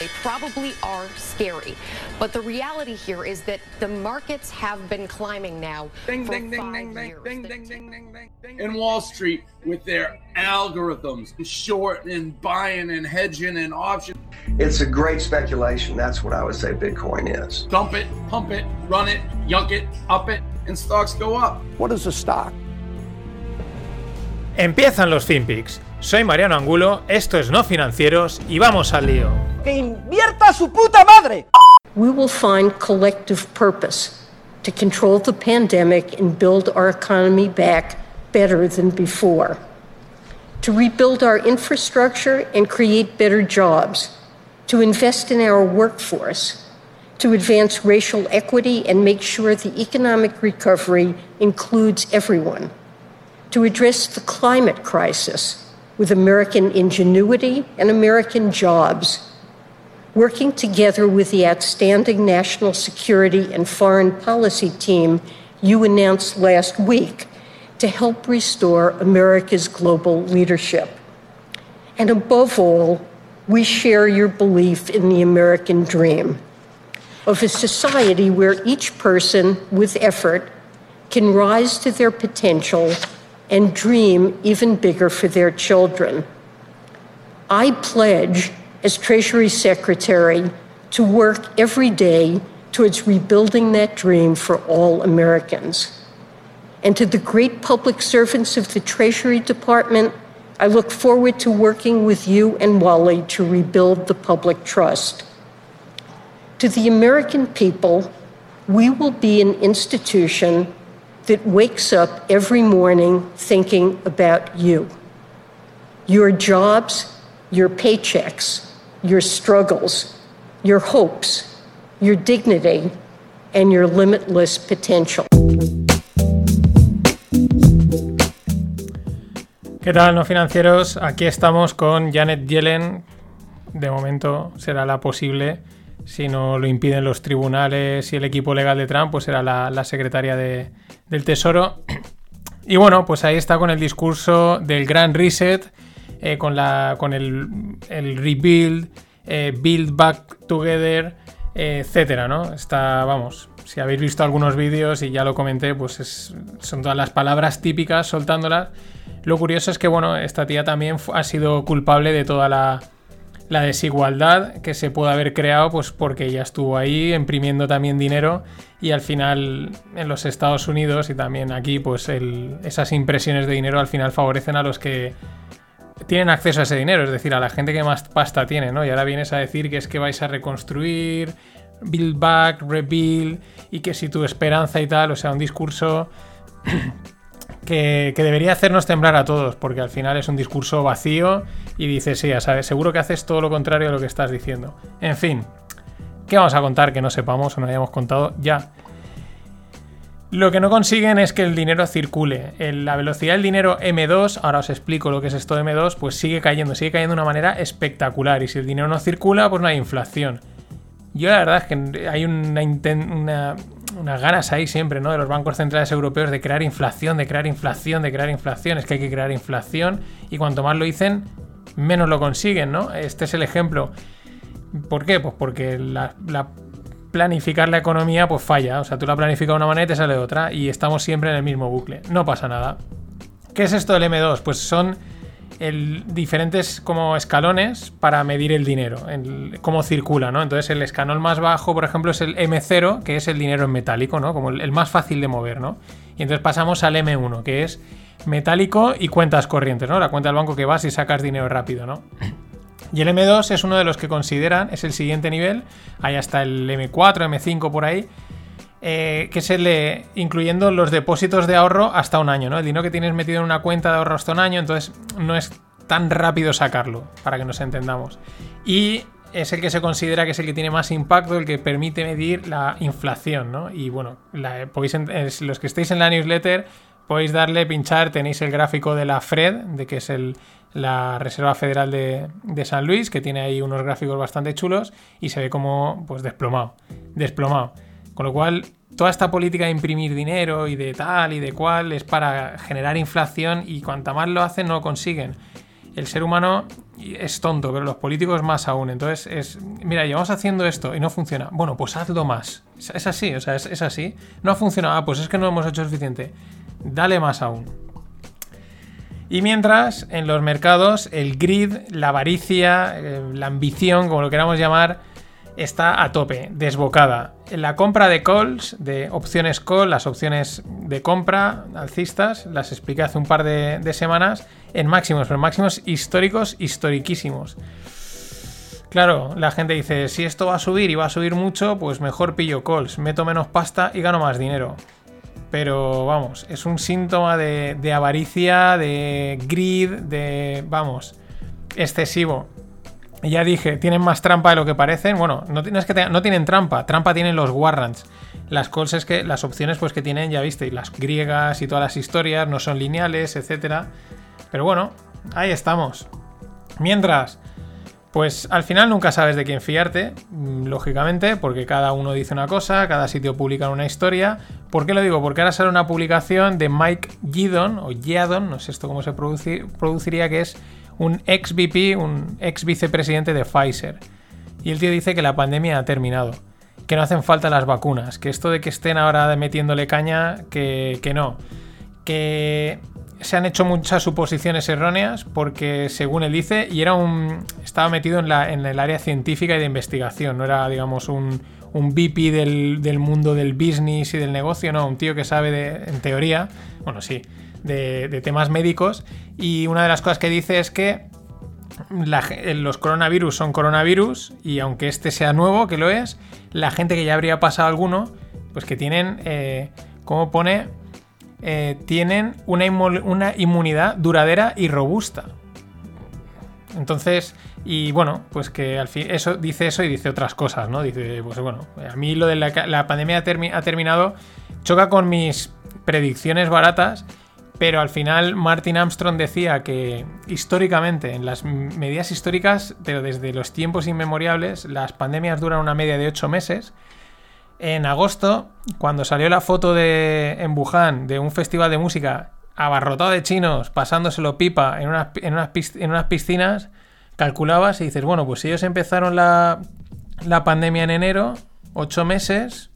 They probably are scary. But the reality here is that the markets have been climbing now ding, for ding, ding, five ding, ding, years. ding, The ding, ding, ding, ding, ding. And Wall Street with their algorithms, and short and buying and hedging and options. It's a great speculation. That's what I would say Bitcoin is. Dump it, pump it, run it, yunk it, up it, and stocks go up. What is a stock? Empiezan los FinPix. Soy Mariano Angulo, esto es No Financieros y vamos al lío. ¡Que invierta su puta madre! we will find collective purpose to control the pandemic and build our economy back better than before, to rebuild our infrastructure and create better jobs, to invest in our workforce, to advance racial equity and make sure the economic recovery includes everyone, to address the climate crisis with American ingenuity and American jobs working together with the outstanding national security and foreign policy team you announced last week to help restore America's global leadership. And above all, we share your belief in the American dream of a society where each person with effort can rise to their potential and dream even bigger for their children. I pledge, as Treasury Secretary, to work every day towards rebuilding that dream for all Americans. And to the great public servants of the Treasury Department, I look forward to working with you and Wally to rebuild the public trust. To the American people, we will be an institution that wakes up every morning thinking about you. Your jobs, your paychecks, your struggles, your hopes, your dignity, and your limitless potential. ¿Qué tal, no financieros? Aquí estamos con Janet Yellen. De momento será la posible. Si no lo impiden los tribunales y el equipo legal de Trump, pues será la, la secretaria de- del Tesoro. Y bueno, pues ahí está con el discurso del Gran Reset, eh, con, la, con el, el Rebuild, eh, Build Back Together, eh, etcétera, ¿no? Está, vamos, si habéis visto algunos vídeos y ya lo comenté, pues es- son todas las palabras típicas soltándolas. Lo curioso es que, bueno, esta tía también ha sido culpable de toda la, la desigualdad que se puede haber creado, pues porque ella estuvo ahí imprimiendo también dinero y al final en los Estados Unidos y también aquí, pues esas impresiones de dinero al final favorecen a los que tienen acceso a ese dinero, es decir, a la gente que más pasta tiene, ¿no? Y ahora vienes a decir que es que vais a reconstruir, build back, rebuild, y que si tu esperanza y tal, o sea, un discurso que, debería hacernos temblar a todos, porque al final es un discurso vacío y dices, sí, ya sabes, seguro que haces todo lo contrario a lo que estás diciendo. En fin, ¿qué vamos a contar que no sepamos o no hayamos contado ya? Lo que no consiguen es que el dinero circule. El- la velocidad del dinero M2, ahora os explico lo que es esto de M2, pues sigue cayendo, sigue cayendo de una manera espectacular. Y si el dinero no circula, pues no hay inflación. Yo la verdad es que hay una, una- unas ganas ahí siempre, ¿no? De los bancos centrales europeos de crear inflación, de crear inflación, de crear inflación. Es que hay que crear inflación y cuanto más lo dicen, menos lo consiguen, ¿no? Este es el ejemplo. ¿Por qué? Pues porque la, la- planificar la economía pues falla. O sea, tú la planificas de una manera y te sale de otra. Y estamos siempre en el mismo bucle. No pasa nada. ¿Qué es esto del M2? Pues son el- diferentes como escalones para medir el dinero, cómo circula, ¿no? Entonces el escalón más bajo, por ejemplo, es el M0, que es el dinero en metálico, ¿no? Como el, más fácil de mover, ¿no? Y entonces pasamos al M1, que es metálico y cuentas corrientes, ¿no? La cuenta del banco que vas y sacas dinero rápido, ¿no? Y el M2 es uno de los que consideran, es el siguiente nivel, ahí hasta el M4, M5 por ahí, eh, que es el de, incluyendo los depósitos de ahorro hasta un año, ¿no? El dinero que tienes metido en una cuenta de ahorro hasta un año, entonces no es tan rápido sacarlo, para que nos entendamos. Y es el que se considera que es el que tiene más impacto, el que permite medir la inflación, ¿no? Y bueno, la- podéis los que estéis en la newsletter podéis darle, pinchar, tenéis el gráfico de la FRED, de que es la Reserva Federal de, de San Luis, que tiene ahí unos gráficos bastante chulos y se ve como pues desplomado, desplomado. Con lo cual, toda esta política de imprimir dinero y de tal y de cual es para generar inflación y cuanta más lo hacen no lo consiguen. el ser humano es tonto, pero los políticos más aún. Entonces es, mira, llevamos haciendo esto y no funciona. Bueno, pues hazlo más. Es así, o sea, es, así. No ha funcionado, ah, pues es que no hemos hecho suficiente. Dale más aún. Y mientras, en los mercados, el grid, la avaricia, eh, la ambición, como lo queramos llamar, está a tope, desbocada. La compra de calls, de opciones call, las opciones de compra alcistas, las expliqué hace un par de, semanas, en máximos, pero máximos históricos, historiquísimos. Claro, la gente dice, si esto va a subir y va a subir mucho, pues mejor pillo calls, meto menos pasta y gano más dinero. Pero vamos, es un síntoma de, de avaricia, de greed, de, vamos, excesivo. Ya dije, tienen más trampa de lo que parecen. Bueno, no, es que no tienen trampa, trampa tienen los warrants. Las calls es que las opciones pues que tienen, ya viste, las griegas y todas las historias no son lineales, etcétera. Pero bueno, ahí estamos. Mientras, pues al final nunca sabes de quién fiarte, mm, lógicamente, porque cada uno dice una cosa, cada sitio publica una historia. ¿Por qué lo digo? Porque ahora sale una publicación de Mike Giddon, o Giadon, no sé esto cómo se produciría, que es un ex VP, un ex vicepresidente de Pfizer. Y el tío dice que la pandemia ha terminado, que no hacen falta las vacunas, que esto de que estén ahora metiéndole caña, que, no, que se han hecho muchas suposiciones erróneas porque según él dice, y era un estaba metido en, la, en el área científica y de investigación, no era digamos un, un VP del, del, mundo del business y del negocio, no, un tío que sabe de, en teoría, bueno, sí, de, temas médicos. Y una de las cosas que dice es que los coronavirus son coronavirus y aunque este sea nuevo, que lo es, la gente que ya habría pasado alguno, pues que tienen, eh, como pone, eh, tienen una, una, inmunidad duradera y robusta. Entonces, y bueno, pues que al fin, eso dice eso y dice otras cosas, ¿no? Dice, pues bueno, a mí lo de la, pandemia ha terminado, choca con mis predicciones baratas pero al final Martin Armstrong decía que históricamente, en las medidas históricas, pero desde los tiempos inmemoriales, las pandemias duran una media de 8 meses. En agosto, cuando salió la foto de, en Wuhan de un festival de música abarrotado de chinos, pasándoselo pipa en unas, piscinas, calculabas y dices, bueno, pues si ellos empezaron la, la pandemia en enero, 8 meses,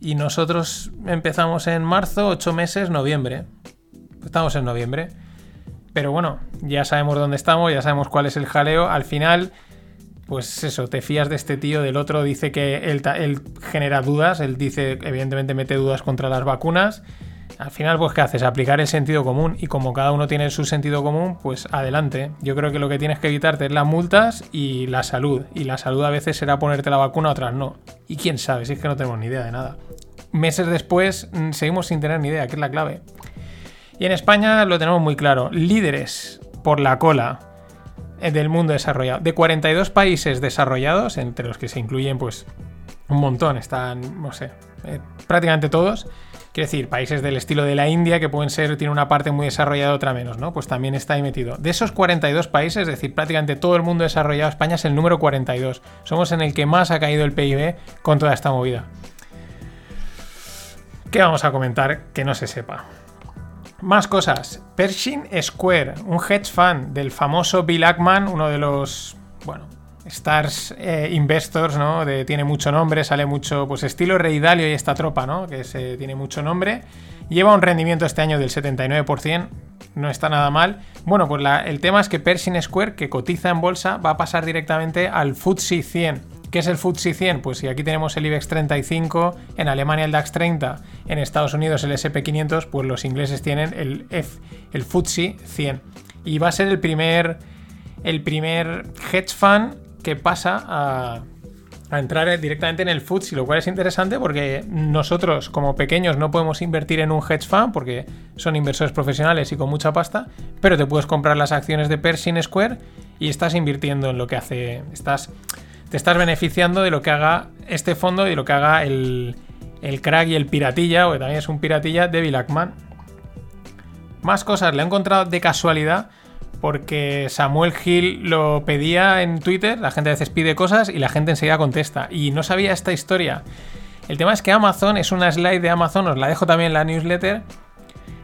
y nosotros empezamos en marzo, 8 meses, noviembre. Estamos en noviembre. Pero bueno, ya sabemos dónde estamos, ya sabemos cuál es el jaleo. Al final, pues eso, te fías de este tío, del otro dice que él, genera dudas, él dice, evidentemente mete dudas contra las vacunas. Al final, pues, ¿qué haces? Aplicar el sentido común. Y como cada uno tiene su sentido común, pues adelante. Yo creo que lo que tienes que evitarte es las multas y la salud. Y la salud a veces será ponerte la vacuna, otras no. Y quién sabe, si es que no tenemos ni idea de nada. Meses después, mm, seguimos sin tener ni idea, que es la clave. Y en España lo tenemos muy claro, líderes por la cola eh, del mundo desarrollado. De 42 países desarrollados, entre los que se incluyen pues un montón, están, no sé, eh, prácticamente todos. Quiero decir, países del estilo de la India, que pueden ser, tiene una parte muy desarrollada, otra menos, ¿no? Pues también está ahí metido. De esos 42 países, es decir, prácticamente todo el mundo desarrollado, España es el número 42. Somos en el que más ha caído el PIB con toda esta movida. ¿Qué vamos a comentar que no se sepa? Más cosas. Pershing Square, un hedge fund del famoso Bill Ackman, uno de los, bueno, stars eh, investors, ¿no? Tiene mucho nombre, sale mucho, pues estilo Rey Dalio y esta tropa, ¿no? Que se, tiene mucho nombre. Lleva un rendimiento este año del 79%, no está nada mal. Bueno, pues el tema es que Pershing Square, que cotiza en bolsa, va a pasar directamente al FTSE 100 ¿Qué es el FTSE 100? Pues si aquí tenemos el IBEX 35, en Alemania el DAX 30, en Estados Unidos el SP500, pues los ingleses tienen el, F, el FTSE 100. Y va a ser el primer, el primer hedge fund que pasa a, a entrar directamente en el FTSE, lo cual es interesante porque nosotros como pequeños no podemos invertir en un hedge fund porque son inversores profesionales y con mucha pasta, pero te puedes comprar las acciones de Pershing Square y estás invirtiendo en lo que hace, estás te estás beneficiando de lo que haga este fondo y de lo que haga el, el crack y el piratilla, o que también es un piratilla, de Bill Más cosas, le he encontrado de casualidad porque Samuel Hill lo pedía en Twitter, la gente a veces pide cosas y la gente enseguida contesta. Y no sabía esta historia. El tema es que Amazon, es una slide de Amazon, os la dejo también en la newsletter,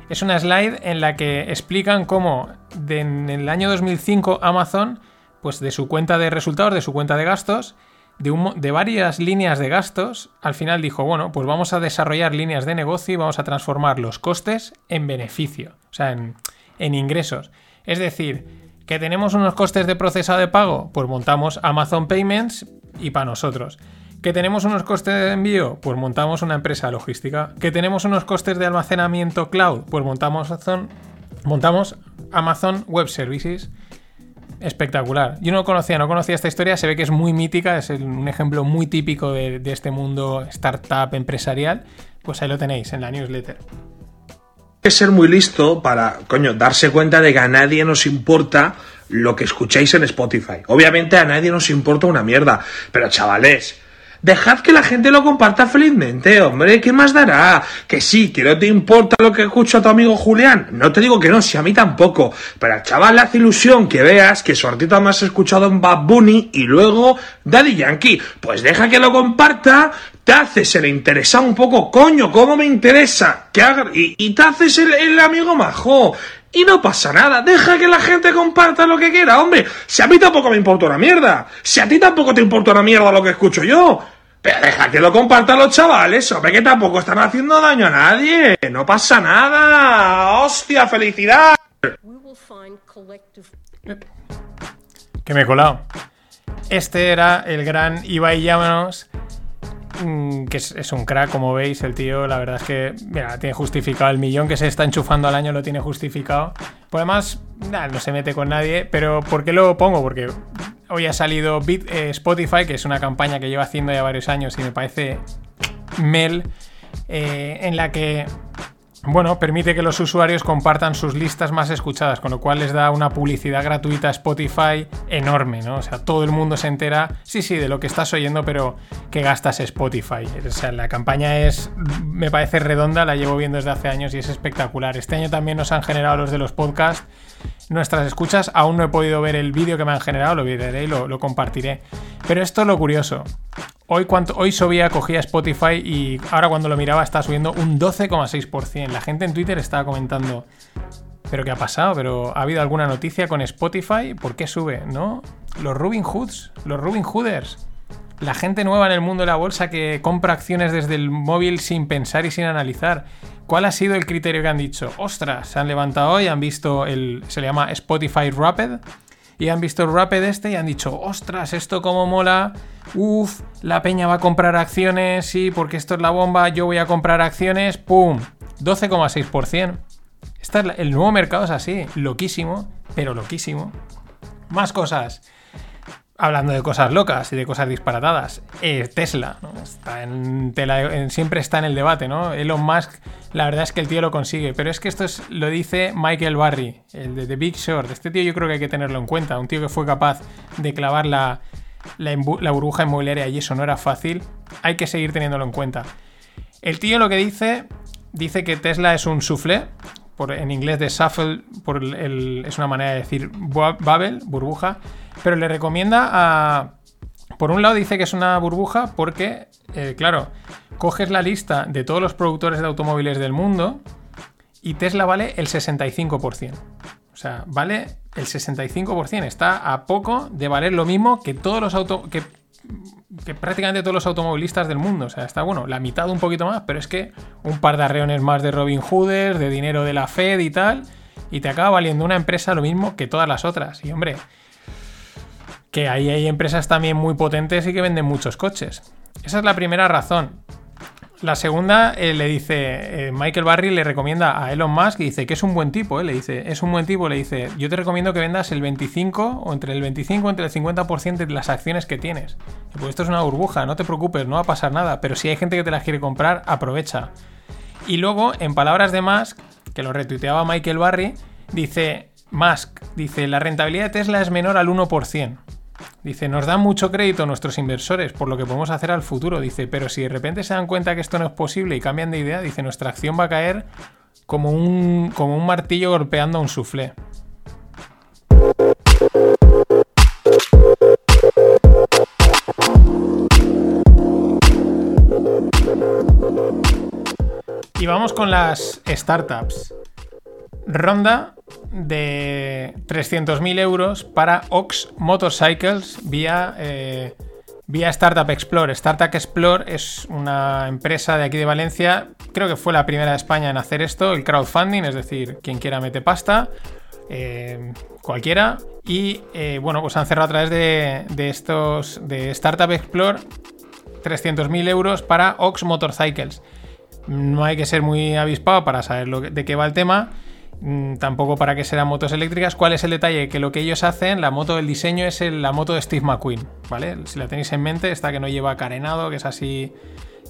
Es una slide en la que explican cómo en el año 2005 Amazon, pues de su cuenta de resultados, de su cuenta de gastos, de, de, varias líneas de gastos, al final dijo, bueno, pues vamos a desarrollar líneas de negocio y vamos a transformar los costes en beneficio, o sea, en, en ingresos. Es decir, que tenemos unos costes de procesado de pago, pues montamos Amazon Payments y para nosotros. ¿Que tenemos unos costes de envío? Pues montamos una empresa logística. ¿Que tenemos unos costes de almacenamiento cloud? Pues montamos Amazon, montamos Amazon Web Services. Espectacular. Yo no conocía, no conocía esta historia, se ve que es muy mítica, es un ejemplo muy típico de, este mundo startup empresarial. Pues ahí lo tenéis en la newsletter que ser muy listo para, coño, darse cuenta de que a nadie nos importa lo que escuchéis en Spotify. Obviamente a nadie nos importa una mierda, pero chavales, Dejad que la gente lo comparta felizmente, hombre, ¿qué más dará? Que sí, que no te importa lo que escucha tu amigo Julián. No te digo que no, si a mí tampoco. Pero al chaval le hace ilusión que veas que su artista más escuchado en Bad Bunny y luego Daddy Yankee. Pues deja que lo comparta, te haces el interesado un poco, coño, ¿cómo me interesa? Que haga... y, te haces el, el amigo majo. Y no pasa nada, deja que la gente comparta lo que quiera, hombre. Si a mí tampoco me importa una mierda. Si a ti tampoco te importa una mierda lo que escucho yo. Pero deja que lo compartan los chavales, hombre, que tampoco están haciendo daño a nadie. No pasa nada. ¡Hostia, felicidad! Que me he colado. Este era el gran Ibai Llanos Mm, que es, un crack, como veis, el tío, la verdad es que, mira, tiene justificado el millón que se está enchufando al año, lo tiene justificado. Pues además, no se mete con nadie, pero ¿por qué lo pongo? Porque hoy ha salido eh, Spotify, que es una campaña que lleva haciendo ya varios años y me parece Mel, eh, en la que bueno, permite que los usuarios compartan sus listas más escuchadas, con lo cual les da una publicidad gratuita a Spotify enorme, ¿no? O sea, todo el mundo se entera, sí, sí, de lo que estás oyendo, pero que gastas Spotify. O sea, la campaña es, me parece redonda, la llevo viendo desde hace años y es espectacular. Este año también nos han generado los de los podcasts nuestras escuchas. Aún no he podido ver el vídeo que me han generado, lo veré y lo, compartiré. Pero esto es lo curioso. Hoy, cuanto, hoy subía, cogía Spotify y ahora cuando lo miraba está subiendo un 12,6%. La gente en Twitter estaba comentando, ¿pero qué ha pasado? ¿Pero ha habido alguna noticia con Spotify? ¿Por qué sube? ¿No? Los Robin Hoods, los Robin Hooders. La gente nueva en el mundo de la bolsa que compra acciones desde el móvil sin pensar y sin analizar. ¿Cuál ha sido el criterio que han dicho? Ostras, se han levantado hoy, han visto el. se le llama Spotify Rapid. Y han visto el Rapid este y han dicho, ostras, esto como mola. Uf, la peña va a comprar acciones, sí, porque esto es la bomba, yo voy a comprar acciones. ¡Pum! 12,6%. Este es el nuevo mercado es así, loquísimo, pero loquísimo. Más cosas hablando de cosas locas y de cosas disparatadas, eh, Tesla, en siempre está en el debate, ¿no? Elon Musk, la verdad es que el tío lo consigue, pero es que esto es, lo dice Michael Barry, el de The Big Short. Este tío yo creo que hay que tenerlo en cuenta, un tío que fue capaz de clavar la, la, burbuja inmobiliaria y eso no era fácil, hay que seguir teniéndolo en cuenta. El tío lo que dice, dice que Tesla es un soufflé, en inglés de shuffle, es una manera de decir bubble, burbuja, pero le recomienda a... Por un lado dice que es una burbuja porque, eh, claro, coges la lista de todos los productores de automóviles del mundo y Tesla vale el 65%. O sea, vale el 65%. Está a poco de valer lo mismo que todos los auto que, prácticamente todos los automovilistas del mundo. O sea, está bueno, la mitad un poquito más, pero es que un par de arreones más de Robin Hooders, de dinero de la Fed y tal, y te acaba valiendo una empresa lo mismo que todas las otras. Y hombre, que ahí hay empresas también muy potentes y que venden muchos coches. Esa es la primera razón. La segunda eh, le dice, eh, Michael Barry le recomienda a Elon Musk y dice que es un buen tipo, eh, le dice, es un buen tipo, le dice, yo te recomiendo que vendas el 25 o entre el 25 o entre el 50% de las acciones que tienes. pues esto es una burbuja, no te preocupes, no va a pasar nada, pero si hay gente que te las quiere comprar, aprovecha. Y luego, en palabras de Musk, que lo retuiteaba Michael Barry, dice, Musk, dice, la rentabilidad de Tesla es menor al 1%. Dice, nos dan mucho crédito nuestros inversores por lo que podemos hacer al futuro. Dice, pero si de repente se dan cuenta que esto no es posible y cambian de idea, dice, nuestra acción va a caer como un, como un martillo golpeando un suflé. Y vamos con las startups. ronda de 300.000 euros para Ox Motorcycles vía, eh, vía Startup Explore. Startup Explore es una empresa de aquí de Valencia, creo que fue la primera de España en hacer esto, el crowdfunding, es decir, quien quiera mete pasta, eh, cualquiera. Y eh, bueno, pues han cerrado a través de, de estos, de Startup Explore, 300.000 euros para Ox Motorcycles. No hay que ser muy avispado para saber lo de qué va el tema. Mm, Tampoco para que sean motos eléctricas. ¿Cuál es el detalle? Que lo que ellos hacen, la moto del diseño es el- la moto de Steve McQueen, ¿vale? Si la tenéis en mente, esta que no lleva carenado, que es así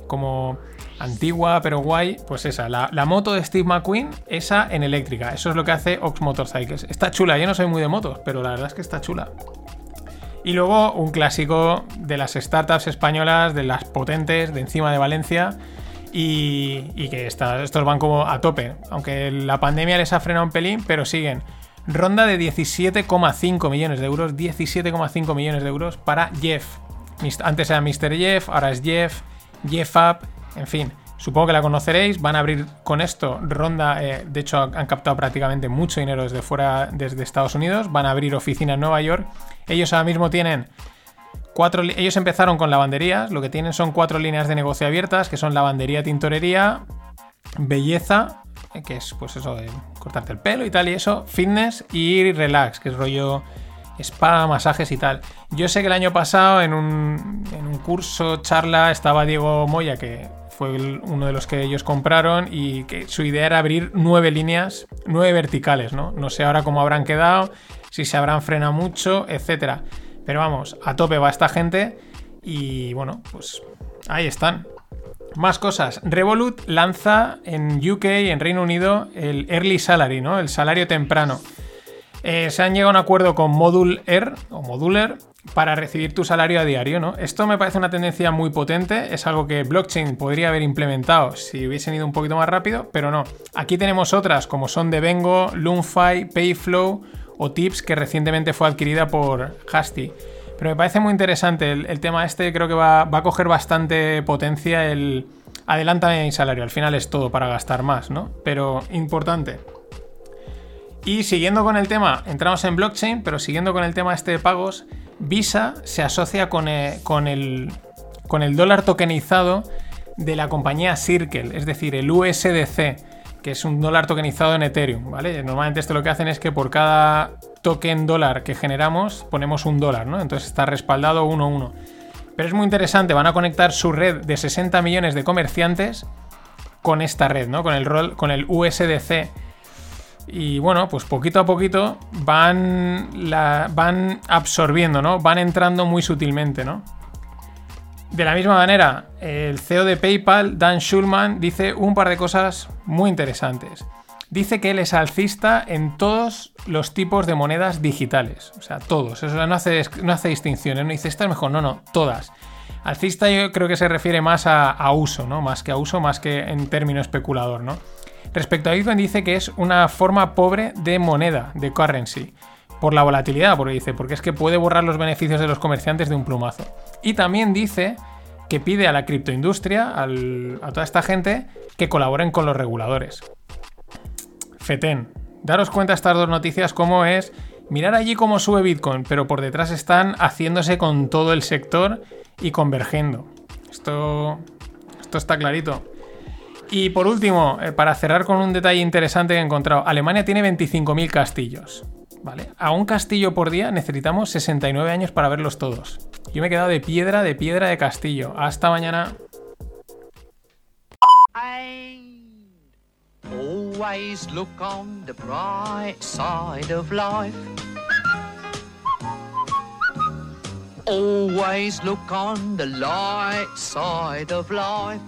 como antigua pero guay, pues esa, la, la moto de Steve McQueen, esa en eléctrica. Eso es lo que hace Ox Motorcycles. Está chula, yo no soy muy de motos, pero la verdad es que está chula. Y luego un clásico de las startups españolas, de las potentes, de encima de Valencia. Y, y que estos van como a tope. Aunque la pandemia les ha frenado un pelín, pero siguen. Ronda de 17,5 millones de euros. 17,5 millones de euros para Jeff. Antes era Mr. Jeff, ahora es Jeff. Jeff Up, en fin. Supongo que la conoceréis. Van a abrir con esto ronda. eh, de hecho, han captado prácticamente mucho dinero desde fuera, desde Estados Unidos. Van a abrir oficina en Nueva York. Ellos ahora mismo tienen cuatro. Ellos empezaron con lavanderías. Lo que tienen son cuatro líneas de negocio abiertas, que son lavandería, tintorería, belleza, eh, que es pues eso de cortarte el pelo y tal y eso, fitness y relax, que es rollo spa, masajes y tal. Yo sé que el año pasado en un, en un curso, charla, estaba Diego Moya, que fue uno de los que ellos compraron y que su idea era abrir nueve líneas, nueve verticales, ¿no? No sé ahora cómo habrán quedado, si se habrán frenado mucho, etcétera. Pero vamos, a tope va esta gente y bueno, pues ahí están. Más cosas. Revolut lanza en UK, en Reino Unido, el Early Salary, ¿no? El salario temprano. Eh, se han llegado a un acuerdo con Modul Air o Modular para recibir tu salario a diario, ¿no? Esto me parece una tendencia muy potente, es algo que blockchain podría haber implementado si hubiesen ido un poquito más rápido, pero no. Aquí tenemos otras como son Devengo, Loomfi, Payflow o Tips que recientemente fue adquirida por Hasty. Pero me parece muy interesante el, tema este, creo que va, a coger bastante potencia el adelántame mi salario, al final es todo para gastar más, ¿no? Pero importante. Y siguiendo con el tema, entramos en blockchain, pero siguiendo con el tema este de pagos, Visa se asocia con eh, el, con el dólar tokenizado de la compañía Circle, es decir, el USDC, que es un dólar tokenizado en Ethereum, ¿vale? Normalmente esto lo que hacen es que por cada token dólar que generamos ponemos un dólar, ¿no? Entonces está respaldado uno a uno. Pero es muy interesante, van a conectar su red de 60 millones de comerciantes con esta red, ¿no? Con el, rol, con el USDC. Y bueno, pues poquito a poquito van, van absorbiendo, ¿no? Van entrando muy sutilmente, ¿no? De la misma manera, el CEO de PayPal, Dan Schulman, dice un par de cosas muy interesantes. Dice que él es alcista en todos los tipos de monedas digitales. O sea, todos. Eso no hace, no hace distinciones. No dice esta es mejor. No, no, todas. Alcista yo creo que se refiere más a, uso, ¿no? Más que a uso, más que en término especulador, ¿no? Respecto a Bitcoin dice que es una forma pobre de moneda, de currency, por la volatilidad, porque dice, porque es que puede borrar los beneficios de los comerciantes de un plumazo. Y también dice que pide a la criptoindustria, al- a toda esta gente, que colaboren con los reguladores. FETEN, daros cuenta estas dos noticias cómo es mirar allí cómo sube Bitcoin, pero por detrás están haciéndose con todo el sector y convergiendo. Esto, esto está clarito. Y por último, eh, para cerrar con un detalle interesante que he encontrado, Alemania tiene 25.000 castillos. ¿Vale? A un castillo por día necesitamos 69 años para verlos todos. Yo me he quedado de piedra, de piedra de castillo. Hasta mañana. Always look on the bright side of life. Always look on the light side of life.